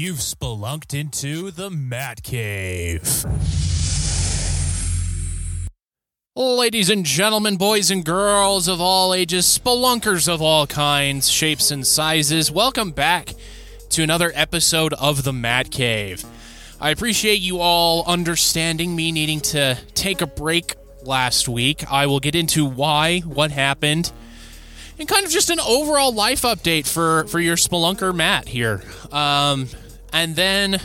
You've spelunked into the Matt Cave. Ladies and gentlemen, boys and girls of all ages, spelunkers of all kinds, shapes, and sizes, welcome back to another episode of the Matt Cave. I appreciate you all understanding me needing to take a break last week. I will get into why, what happened, and kind of just an overall life update for for your spelunker Matt here. Um, and then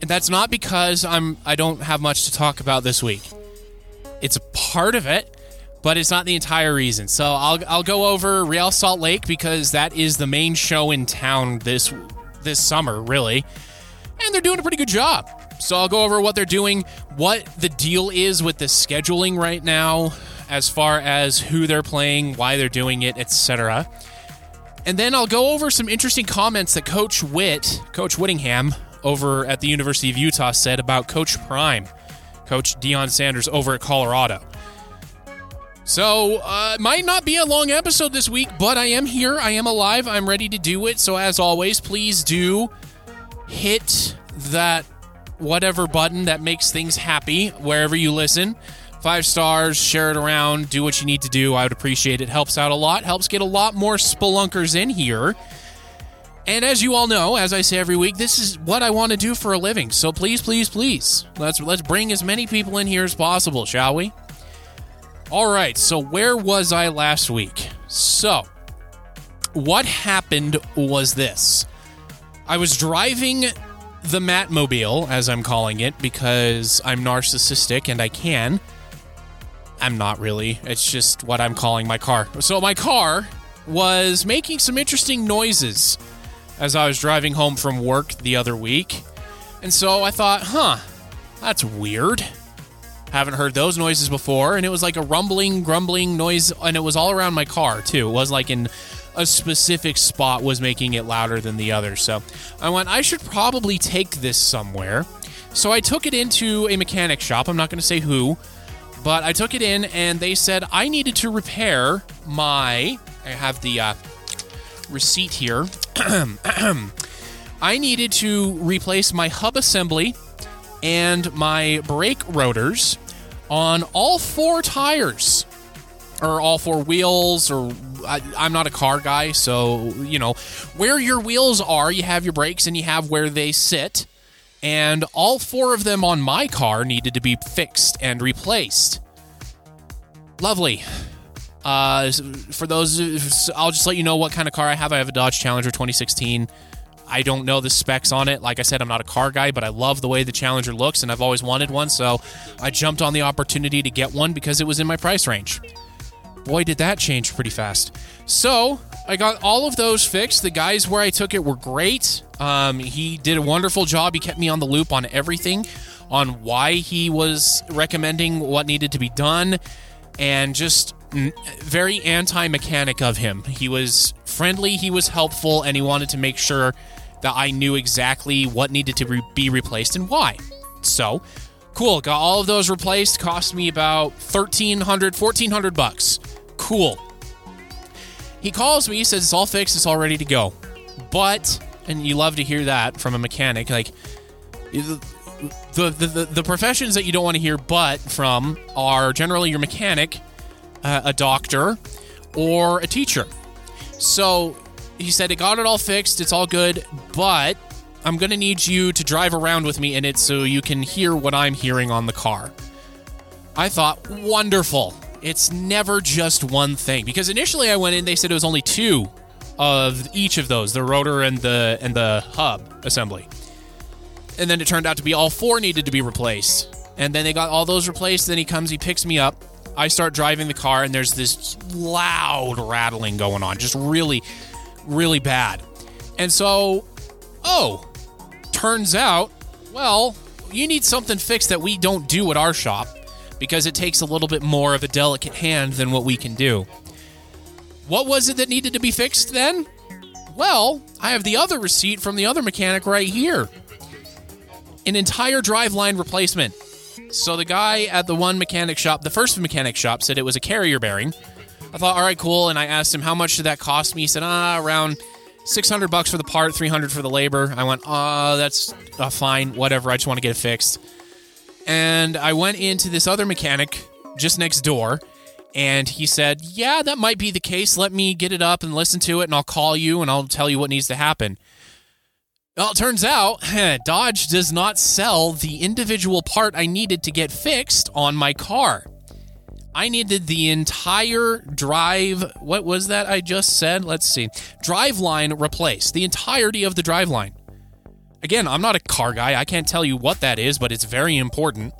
that's not because I'm I don't have much to talk about this week. It's a part of it, but it's not the entire reason. So I'll I'll go over Real Salt Lake because that is the main show in town this this summer, really. And they're doing a pretty good job. So I'll go over what they're doing, what the deal is with the scheduling right now as far as who they're playing, why they're doing it, etc. And then I'll go over some interesting comments that Coach Whitt, Coach Whittingham over at the University of Utah said about Coach Prime. Coach Deion Sanders over at Colorado. So, uh, might not be a long episode this week, but I am here. I am alive. I'm ready to do it. So, as always, please do hit that whatever button that makes things happy wherever you listen. Five stars, share it around, do what you need to do. I would appreciate it. Helps out a lot, helps get a lot more spelunkers in here. And as you all know, as I say every week, this is what I want to do for a living. So please, please, please, let's let's bring as many people in here as possible, shall we? All right. So where was I last week? So what happened was this. I was driving the Matmobile, as I'm calling it, because I'm narcissistic and I can. I'm not really. It's just what I'm calling my car. So my car was making some interesting noises as I was driving home from work the other week. And so I thought, huh, that's weird. Haven't heard those noises before. And it was like a rumbling, grumbling noise. And it was all around my car, too. It was like in a specific spot was making it louder than the other. So I went, I should probably take this somewhere. So I took it into a mechanic shop. I'm not going to say who, but I took it in and they said I needed to repair my. I have the uh, receipt here. I needed to replace my hub assembly and my brake rotors on all four tires or all four wheels or I, am not a car guy so you know where your wheels are you have your brakes and you have where they sit and all four of them on my car needed to be fixed and replaced lovely uh, for those, I'll just let you know what kind of car I have. I have a Dodge Challenger 2016. I don't know the specs on it. Like I said, I'm not a car guy, but I love the way the Challenger looks, and I've always wanted one. So I jumped on the opportunity to get one because it was in my price range. Boy, did that change pretty fast. So I got all of those fixed. The guys where I took it were great. Um, he did a wonderful job. He kept me on the loop on everything, on why he was recommending what needed to be done, and just very anti mechanic of him. He was friendly, he was helpful, and he wanted to make sure that I knew exactly what needed to re- be replaced and why. So, cool. Got all of those replaced. Cost me about 1300 1400 bucks. Cool. He calls me, he says it's all fixed, it's all ready to go. But, and you love to hear that from a mechanic, like, the, the, the, the professions that you don't want to hear but from are generally your mechanic uh, a doctor, or a teacher. So he said, It got it all fixed. It's all good, but I'm going to need you to drive around with me in it so you can hear what I'm hearing on the car. I thought, wonderful. It's never just one thing because initially I went in they said it was only two of each of those, the rotor and the and the hub assembly. And then it turned out to be all four needed to be replaced. And then they got all those replaced, then he comes, he picks me up, I start driving the car and there's this loud rattling going on, just really, really bad. And so, oh, turns out, well, you need something fixed that we don't do at our shop because it takes a little bit more of a delicate hand than what we can do. What was it that needed to be fixed then? Well, I have the other receipt from the other mechanic right here. An entire driveline replacement. So the guy at the one mechanic shop, the first mechanic shop, said it was a carrier bearing. I thought, all right, cool. And I asked him, how much did that cost me? He said, ah, around 600 bucks for the part, 300 for the labor. I went, oh, that's uh, fine, whatever. I just want to get it fixed. And I went into this other mechanic just next door, and he said, yeah, that might be the case. Let me get it up and listen to it, and I'll call you and I'll tell you what needs to happen. Well, it turns out Dodge does not sell the individual part I needed to get fixed on my car. I needed the entire drive. What was that I just said? Let's see. Drive line replaced. The entirety of the drive line. Again, I'm not a car guy. I can't tell you what that is, but it's very important.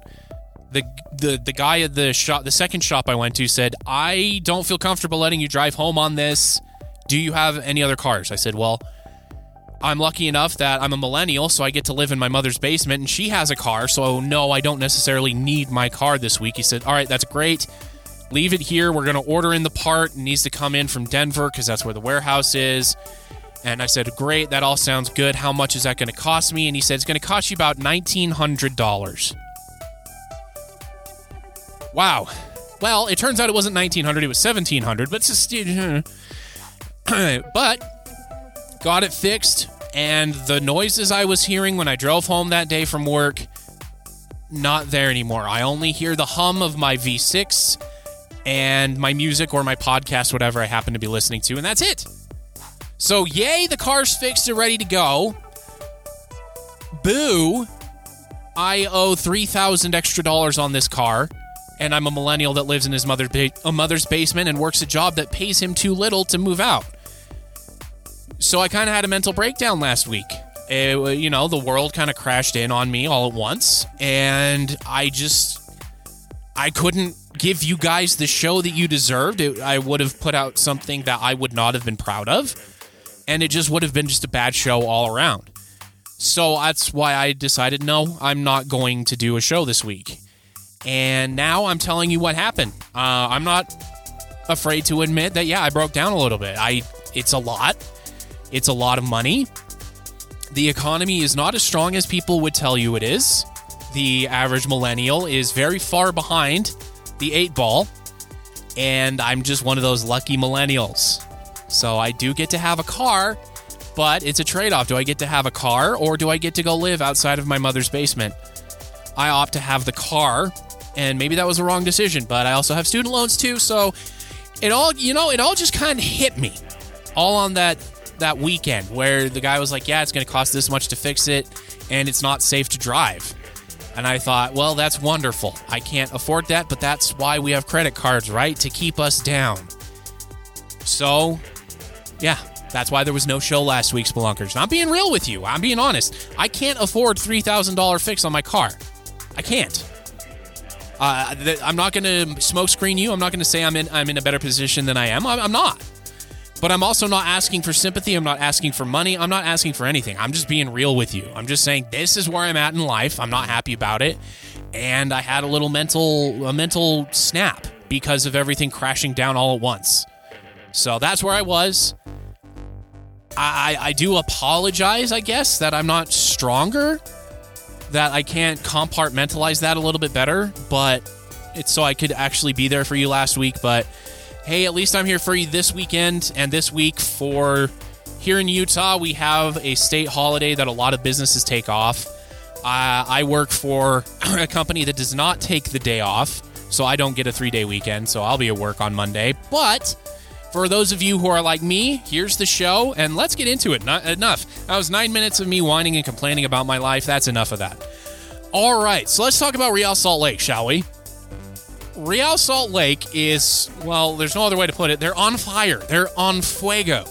The, the the guy at the shop the second shop I went to said, I don't feel comfortable letting you drive home on this. Do you have any other cars? I said, Well, I'm lucky enough that I'm a millennial, so I get to live in my mother's basement, and she has a car, so no, I don't necessarily need my car this week. He said, All right, that's great. Leave it here. We're going to order in the part. It needs to come in from Denver because that's where the warehouse is. And I said, Great, that all sounds good. How much is that going to cost me? And he said, It's going to cost you about $1,900. Wow. Well, it turns out it wasn't 1900 it was 1700 but just, but got it fixed, and the noises I was hearing when I drove home that day from work, not there anymore. I only hear the hum of my V6 and my music or my podcast, whatever I happen to be listening to, and that's it. So, yay, the car's fixed and ready to go. Boo, I owe 3000 extra dollars on this car, and I'm a millennial that lives in his mother's, ba- a mother's basement and works a job that pays him too little to move out. So I kind of had a mental breakdown last week. It, you know, the world kind of crashed in on me all at once, and I just I couldn't give you guys the show that you deserved. It, I would have put out something that I would not have been proud of, and it just would have been just a bad show all around. So that's why I decided no, I'm not going to do a show this week. And now I'm telling you what happened. Uh, I'm not afraid to admit that yeah, I broke down a little bit. I it's a lot. It's a lot of money. The economy is not as strong as people would tell you it is. The average millennial is very far behind the eight ball, and I'm just one of those lucky millennials. So I do get to have a car, but it's a trade off. Do I get to have a car or do I get to go live outside of my mother's basement? I opt to have the car, and maybe that was a wrong decision, but I also have student loans too, so it all, you know, it all just kind of hit me all on that that weekend where the guy was like, "Yeah, it's going to cost this much to fix it, and it's not safe to drive." And I thought, well, that's wonderful. I can't afford that, but that's why we have credit cards, right? To keep us down. So, yeah, that's why there was no show last week, Spelunkers. I'm being real with you. I'm being honest. I can't afford $3,000 fix on my car. I can't. Uh, I'm not going to smokescreen you. I'm not going to say I'm in I'm in a better position than I am. I'm, I'm not. But I'm also not asking for sympathy. I'm not asking for money. I'm not asking for anything. I'm just being real with you. I'm just saying this is where I'm at in life. I'm not happy about it. And I had a little mental a mental snap because of everything crashing down all at once. So that's where I was. I, I do apologize, I guess, that I'm not stronger, that I can't compartmentalize that a little bit better, but it's so I could actually be there for you last week. But hey, at least I'm here for you this weekend and this week for here in Utah. We have a state holiday that a lot of businesses take off. Uh, I work for a company that does not take the day off, so I don't get a three day weekend, so I'll be at work on Monday. But for those of you who are like me, here's the show, and let's get into it. Not enough. That was nine minutes of me whining and complaining about my life. That's enough of that. All right, so let's talk about Real Salt Lake, shall we? Real Salt Lake is, well, there's no other way to put it. They're on fire. They're on fuego.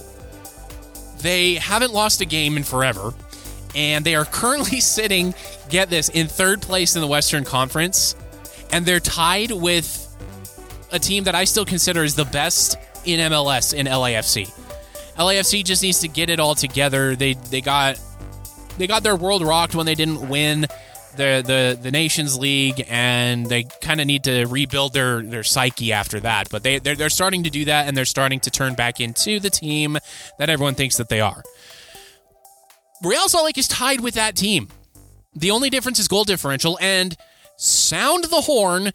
They haven't lost a game in forever, and they are currently sitting, get this, in third place in the Western Conference, and they're tied with a team that I still consider is the best in MLS in LAFC. LAFC just needs to get it all together. They they got they got their world rocked when they didn't win the the the Nations League, and they kind of need to rebuild their their psyche after that. But they they're, they're starting to do that, and they're starting to turn back into the team that everyone thinks that they are. Real Salt Lake is tied with that team. The only difference is goal differential, and sound the horn,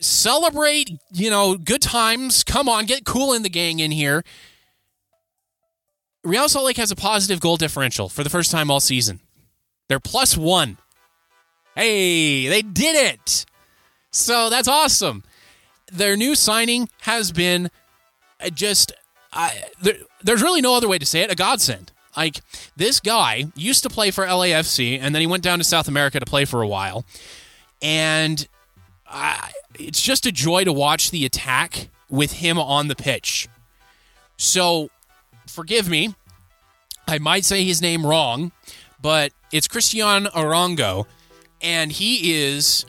celebrate. You know, good times. Come on, get cool in the gang in here. Real Salt Lake has a positive goal differential for the first time all season. They're plus one. Hey, they did it. So that's awesome. Their new signing has been uh, just, I, there, there's really no other way to say it, a godsend. Like, this guy used to play for LAFC, and then he went down to South America to play for a while. And I, it's just a joy to watch the attack with him on the pitch. So, forgive me, I might say his name wrong, but it's Cristian Arango, and he is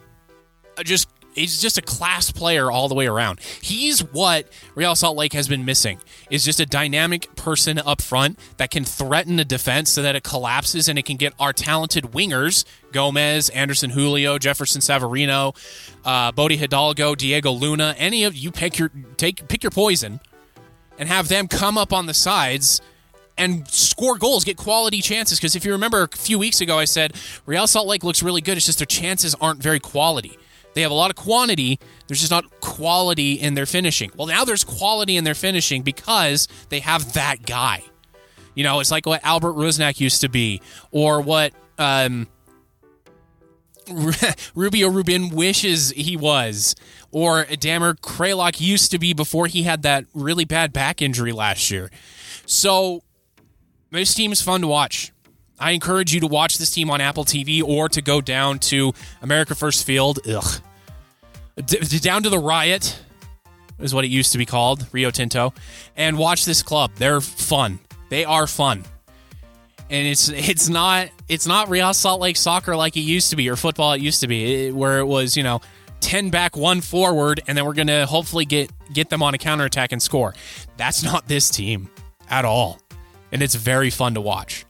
just he's just a class player all the way around. He's what Real Salt Lake has been missing is just a dynamic person up front that can threaten the defense so that it collapses and it can get our talented wingers Gomez, Anderson Julio, Jefferson Savarino, uh, Bode Hidalgo, Diego Luna. Any of you pick your take pick your poison and have them come up on the sides and score goals, get quality chances. Because if you remember a few weeks ago, I said Real Salt Lake looks really good. It's just their chances aren't very quality. They have a lot of quantity. There's just not quality in their finishing. Well, now there's quality in their finishing because they have that guy. You know, it's like what Albert Rusnak used to be, or what um, Rubio Rubin wishes he was, or Damir Kreilach used to be before he had that really bad back injury last year. So this team is fun to watch. I encourage you to watch this team on Apple TV or to go down to America First Field. Ugh. D- down to the Riot is what it used to be called, Rio Tinto, and watch this club. They're fun. They are fun. And it's it's not it's not Real Salt Lake soccer like it used to be or football it used to be, where it was you know ten back, one forward, and then we're gonna hopefully get get them on a counterattack and score. That's not this team at all, and it's very fun to watch.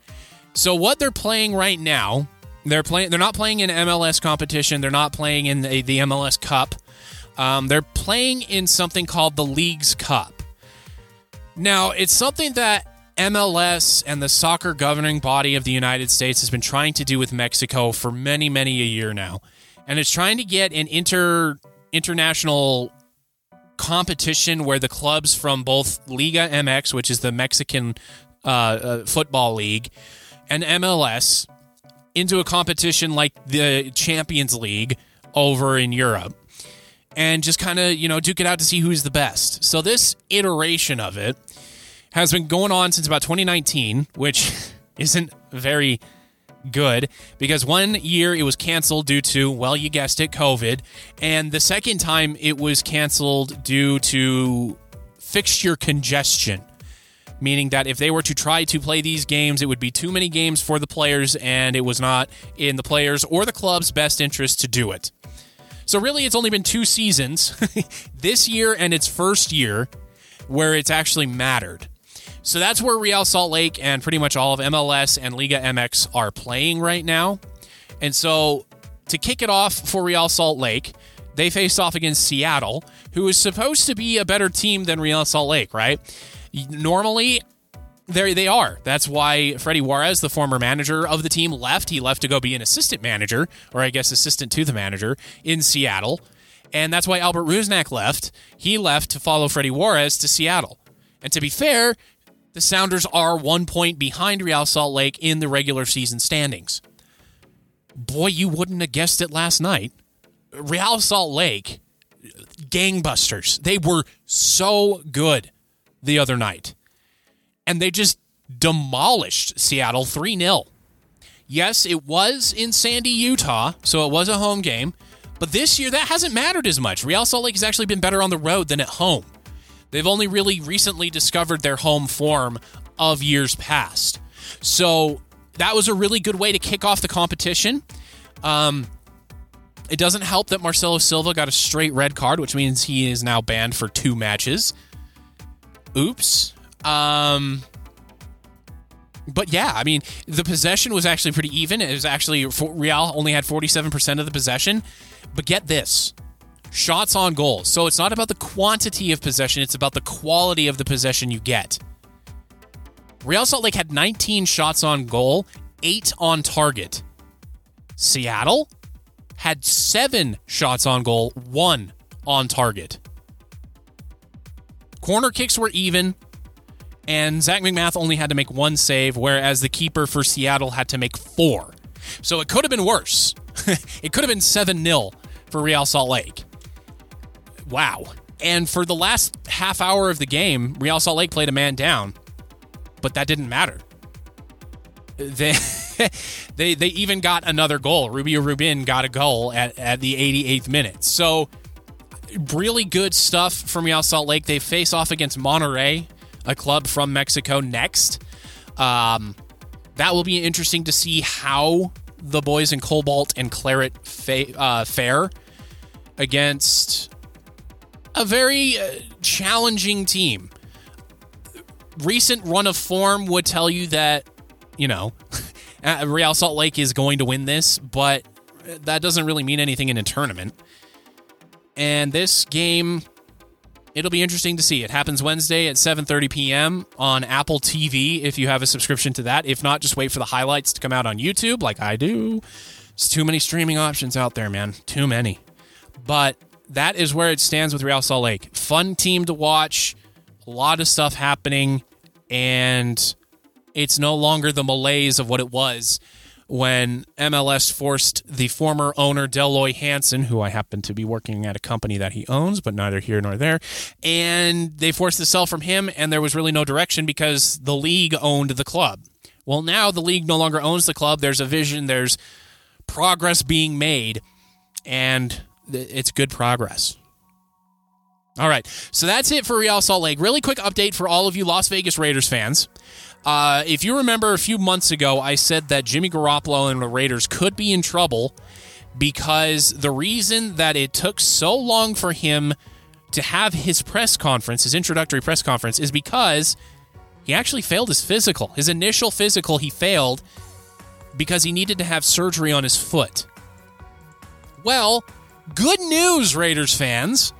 So what they're playing right now, they're playing. They're not playing in MLS competition. They're not playing in the, the MLS Cup. Um, they're playing in something called the Leagues Cup. Now, it's something that MLS and the soccer governing body of the United States has been trying to do with Mexico for many, many a year now, and it's trying to get an inter international competition where the clubs from both Liga MX, which is the Mexican uh, uh, football league, and MLS into a competition like the Champions League over in Europe and just kind of, you know, duke it out to see who's the best. So this iteration of it has been going on since about 2019, which isn't very good because one year it was canceled due to, well, you guessed it, COVID. And the second time it was canceled due to fixture congestion meaning that if they were to try to play these games, it would be too many games for the players, and it was not in the players or the club's best interest to do it. So, really, it's only been two seasons this year and its first year where it's actually mattered. So, that's where Real Salt Lake and pretty much all of MLS and Liga MX are playing right now. And so, to kick it off for Real Salt Lake, they faced off against Seattle, who is supposed to be a better team than Real Salt Lake, right? Normally, there they are. That's why Freddy Juarez, the former manager of the team, left. He left to go be an assistant manager, or I guess assistant to the manager in Seattle. And that's why Albert Rusnak left. He left to follow Freddy Juarez to Seattle. And to be fair, the Sounders are one point behind Real Salt Lake in the regular season standings. Boy, you wouldn't have guessed it last night. Real Salt Lake, gangbusters. They were so good the other night. And they just demolished Seattle 3 0. Yes, it was in Sandy, Utah, so it was a home game. But this year, that hasn't mattered as much. Real Salt Lake has actually been better on the road than at home. They've only really recently discovered their home form of years past. So that was a really good way to kick off the competition. Um, it doesn't help that Marcelo Silva got a straight red card, which means he is now banned for two matches. Oops. Um, but yeah, I mean, the possession was actually pretty even. It was actually Real only had 47% of the possession. But get this shots on goal. So it's not about the quantity of possession, it's about the quality of the possession you get. Real Salt Lake had 19 shots on goal, 8 on target. Seattle had 7 shots on goal, 1 on target. Corner kicks were even, and Zac MacMath only had to make one save, whereas the keeper for Seattle had to make four. So it could have been worse. it could have been 7 0 for Real Salt Lake. Wow. And for the last half hour of the game, Real Salt Lake played a man down, but that didn't matter. They, they, they even got another goal. Rubio Rubin got a goal at, at the 88th minute. So, really good stuff from Real Salt Lake. They face off against Monterrey, a club from Mexico, next. Um, that will be interesting to see how the boys in Cobalt and Claret fa- uh, fare against a very uh, challenging team. Recent run of form would tell you that, you know, Real Salt Lake is going to win this, but that doesn't really mean anything in a tournament. And this game, it'll be interesting to see. It happens Wednesday at 7:30 p.m. on Apple TV if you have a subscription to that. If not, just wait for the highlights to come out on YouTube like I do. It's too many streaming options out there, man. Too many. But that is where it stands with Real Salt Lake. Fun team to watch, a lot of stuff happening, and it's no longer the malaise of what it was when MLS forced the former owner Dell Loy Hansen, who I happen to be working at a company that he owns, but neither here nor there, and they forced the sell from him, and there was really no direction because the league owned the club. Well, now the league no longer owns the club. There's a vision. There's progress being made, and it's good progress. All right, so that's it for Real Salt Lake. Really quick update for all of you Las Vegas Raiders fans. Uh, if you remember a few months ago, I said that Jimmy Garoppolo and the Raiders could be in trouble because the reason that it took so long for him to have his press conference, his introductory press conference, is because he actually failed his physical. His initial physical, he failed because he needed to have surgery on his foot. Well, good news, Raiders fans.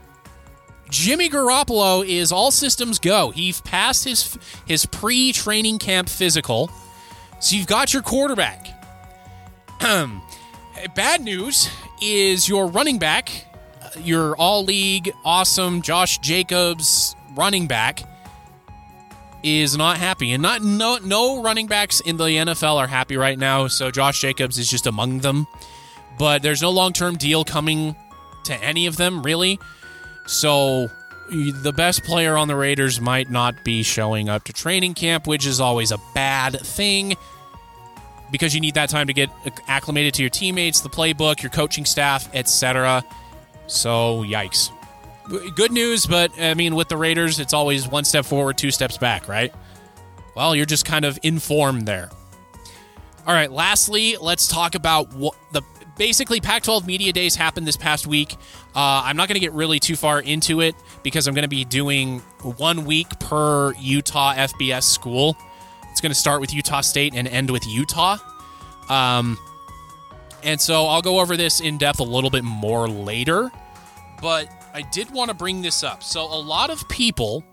Jimmy Garoppolo is all systems go. He passed his his pre-training camp physical. So you've got your quarterback. Bad news is your running back, your all-league awesome Josh Jacobs running back is not happy. And not no no running backs in the NFL are happy right now, so Josh Jacobs is just among them. But there's no long-term deal coming to any of them, really. So the best player on the Raiders might not be showing up to training camp, which is always a bad thing because you need that time to get acclimated to your teammates, the playbook, your coaching staff, etc. So, yikes. Good news, but I mean, with the Raiders, it's always one step forward, two steps back, right? Well, you're just kind of informed there. All right, lastly, let's talk about what the basically Pac 12 Media Days happened this past week. Uh, I'm not going to get really too far into it because I'm going to be doing one week per Utah FBS school. It's going to start with Utah State and end with Utah. Um, and so I'll go over this in depth a little bit more later. But I did want to bring this up. So a lot of people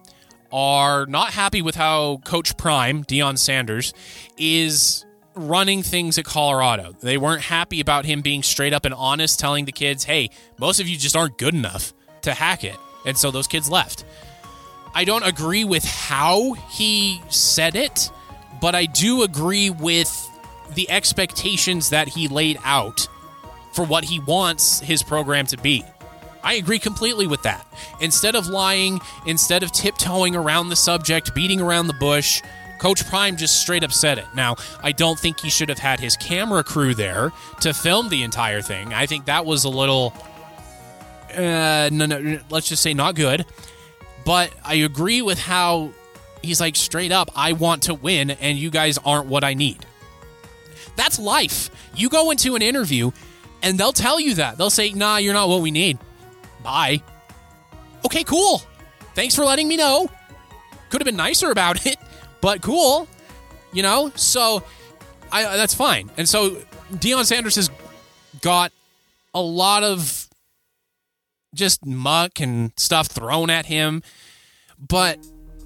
are not happy with how Coach Prime, Deion Sanders, is running things at Colorado. They weren't happy about him being straight up and honest, telling the kids, hey, most of you just aren't good enough to hack it. And so those kids left. I don't agree with how he said it, but I do agree with the expectations that he laid out for what he wants his program to be. I agree completely with that. Instead of lying, instead of tiptoeing around the subject, beating around the bush, Coach Prime just straight up said it. Now, I don't think he should have had his camera crew there to film the entire thing. I think that was a little, uh, no, no, let's just say not good. But I agree with how he's like straight up, I want to win, and you guys aren't what I need. That's life. You go into an interview, and they'll tell you that. They'll say, nah, you're not what we need. Bye. Okay, cool. Thanks for letting me know. Could have been nicer about it but cool, you know. So I that's fine. And so Deion Sanders has got a lot of just muck and stuff thrown at him, but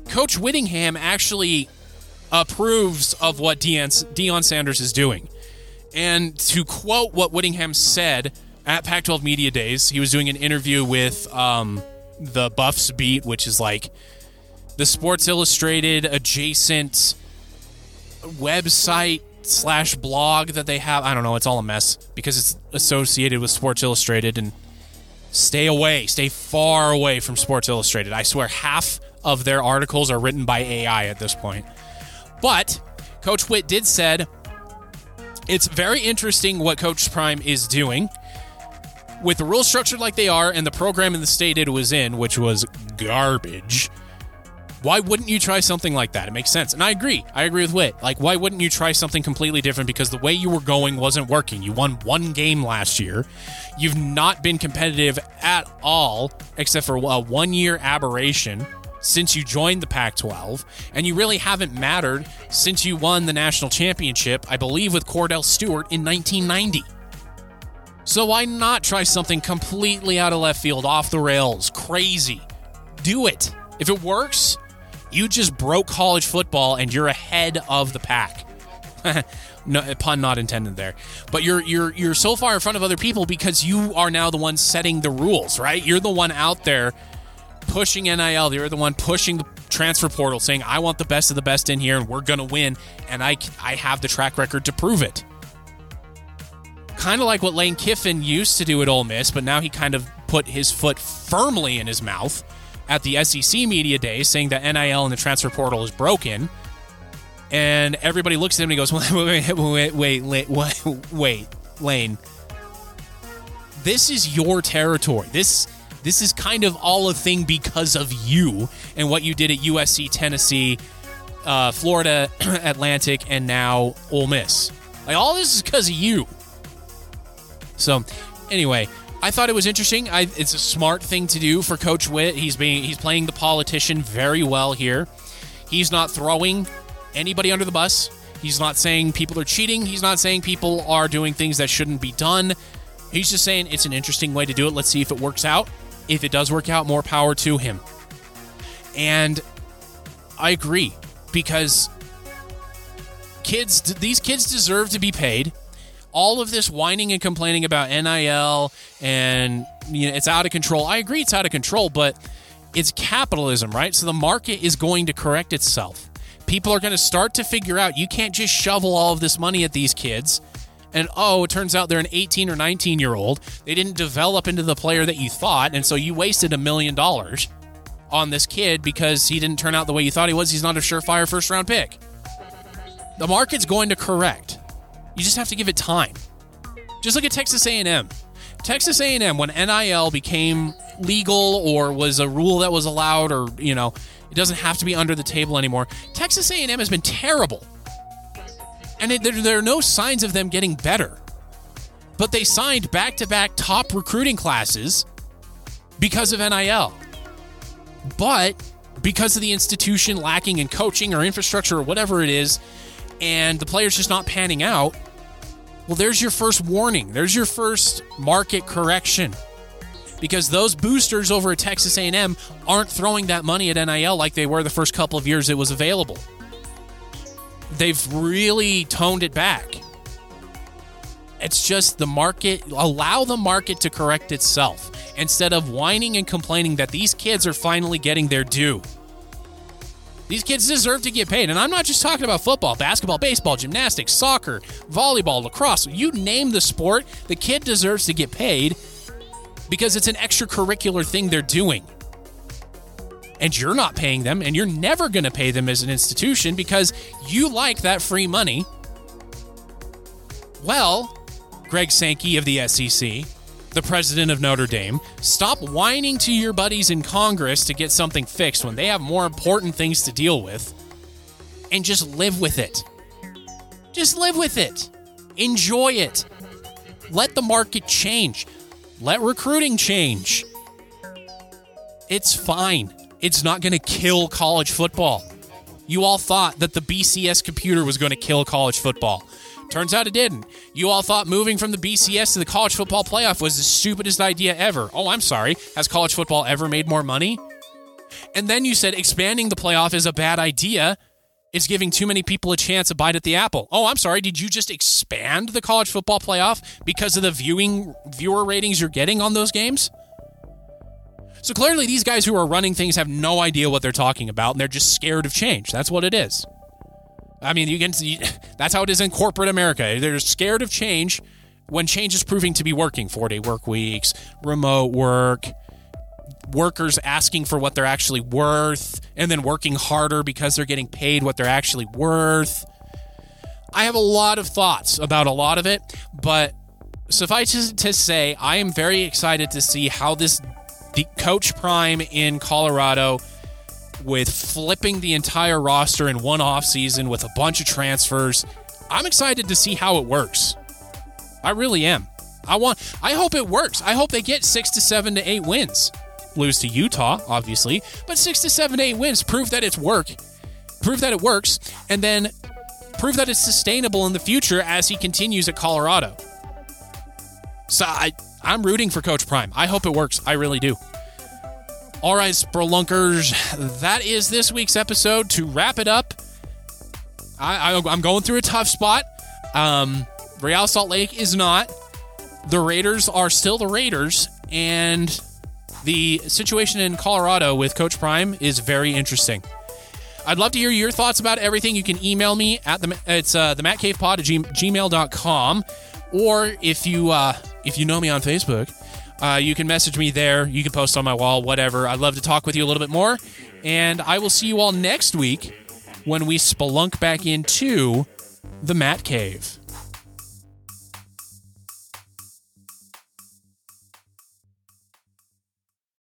Coach Whittingham actually approves of what Deion, Deion Sanders is doing. And to quote what Whittingham said at Pac 12 Media Days, he was doing an interview with um, the Buffs beat, which is like the Sports Illustrated adjacent website slash blog that they have. I don't know. It's all a mess because it's associated with Sports Illustrated and stay away, stay far away from Sports Illustrated. I swear half of their articles are written by AI at this point. But Coach Whitt did said it's very interesting what Coach Prime is doing with the rules structured like they are and the program in the state it was in, which was garbage. Why wouldn't you try something like that? It makes sense. And I agree. I agree with Whitt. Like, why wouldn't you try something completely different? Because the way you were going wasn't working. You won one game last year. You've not been competitive at all, except for a one year aberration since you joined the Pac 12. And you really haven't mattered since you won the national championship, I believe, with Kordell Stewart in 1990. So why not try something completely out of left field, off the rails, crazy? Do it. If it works, you just broke college football and you're ahead of the pack. no, pun not intended there. But you're you're you're so far in front of other people because you are now the one setting the rules, right? You're the one out there pushing NIL. You're the one pushing the transfer portal, saying I want the best of the best in here, and we're gonna win. And I I have the track record to prove it. Kind of like what Lane Kiffin used to do at Ole Miss, but now he kind of put his foot firmly in his mouth at the SEC media day, saying that NIL and the transfer portal is broken. And everybody looks at him and he goes, "Wait, wait, wait, wait, wait, wait, Lane. This is your territory. This this is kind of all a thing because of you and what you did at USC, Tennessee, uh, Florida Atlantic, and now Ole Miss. Like all this is because of you. So, anyway, I thought it was interesting. I, it's a smart thing to do for Coach Whitt. He's being he's playing the politician very well here. He's not throwing anybody under the bus. He's not saying people are cheating. He's not saying people are doing things that shouldn't be done. He's just saying it's an interesting way to do it. Let's see if it works out. If it does work out, more power to him. And I agree because kids these kids deserve to be paid all of this whining and complaining about NIL and you know it's out of control. I agree it's out of control, but it's capitalism, right? So the market is going to correct itself. People are going to start to figure out you can't just shovel all of this money at these kids. And oh, it turns out they're an 18 or 19 year old. They didn't develop into the player that you thought. And so you wasted a million dollars on this kid because he didn't turn out the way you thought he was. He's not a surefire first round pick. The market's going to correct. You just have to give it time. Just look at Texas A&M. Texas A&M when NIL became legal or was a rule that was allowed or, you know, it doesn't have to be under the table anymore. Texas A&M has been terrible. And it, there, there are no signs of them getting better. But they signed back-to-back top recruiting classes because of NIL. But because of the institution lacking in coaching or infrastructure or whatever it is, and the player's just not panning out, well, there's your first warning. There's your first market correction. Because those boosters over at Texas A&M aren't throwing that money at NIL like they were the first couple of years it was available. They've really toned it back. It's just the market, allow the market to correct itself instead of whining and complaining that these kids are finally getting their due. These kids deserve to get paid. And I'm not just talking about football, basketball, baseball, gymnastics, soccer, volleyball, lacrosse. You name the sport, the kid deserves to get paid because it's an extracurricular thing they're doing. And you're not paying them, and you're never going to pay them as an institution because you like that free money. Well, Greg Sankey of the SEC, the president of Notre Dame, stop whining to your buddies in Congress to get something fixed when they have more important things to deal with and just live with it. Just live with it. Enjoy it. Let the market change. Let recruiting change. It's fine. It's not going to kill college football. You all thought that the BCS computer was going to kill college football. Turns out it didn't. You all thought moving from the BCS to the college football playoff was the stupidest idea ever. Oh, I'm sorry. Has college football ever made more money? And then you said expanding the playoff is a bad idea. It's giving too many people a chance to bite at the apple. Oh, I'm sorry. Did you just expand the college football playoff because of the viewing viewer ratings you're getting on those games? So clearly, these guys who are running things have no idea what they're talking about, and they're just scared of change. That's what it is. I mean, you can see that's how it is in corporate America. They're scared of change when change is proving to be working. Four day work weeks, remote work, workers asking for what they're actually worth, and then working harder because they're getting paid what they're actually worth. I have a lot of thoughts about a lot of it, but suffice it to say, I am very excited to see how this the coach prime in Colorado with flipping the entire roster in one off season with a bunch of transfers. I'm excited to see how it works. I really am. I want I hope it works. I hope they get 6 to 7 to 8 wins. Lose to Utah, obviously, but 6 to 7 to 8 wins prove that it's work. Prove that it works and then prove that it's sustainable in the future as he continues at Colorado. So I I'm rooting for Coach Prime. I hope it works. I really do. All right, Spelunkers, that is this week's episode. To wrap it up, I, am going through a tough spot. Um, Real Salt Lake is not. The Raiders are still the Raiders, and the situation in Colorado with Coach Prime is very interesting. I'd love to hear your thoughts about everything. You can email me at the it's uh, the Matt Cave Pod at gmail.com. Or if you uh, if you know me on Facebook, uh, you can message me there. You can post on my wall, whatever. I'd love to talk with you a little bit more. And I will see you all next week when we spelunk back into the Matt Cave.